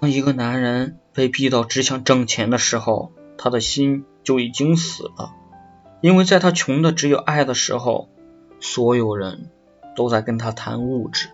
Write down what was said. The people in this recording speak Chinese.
当一个男人被逼到只想挣钱的时候他的心就已经死了。因为在他穷的只有爱的时候所有人都在跟他谈物质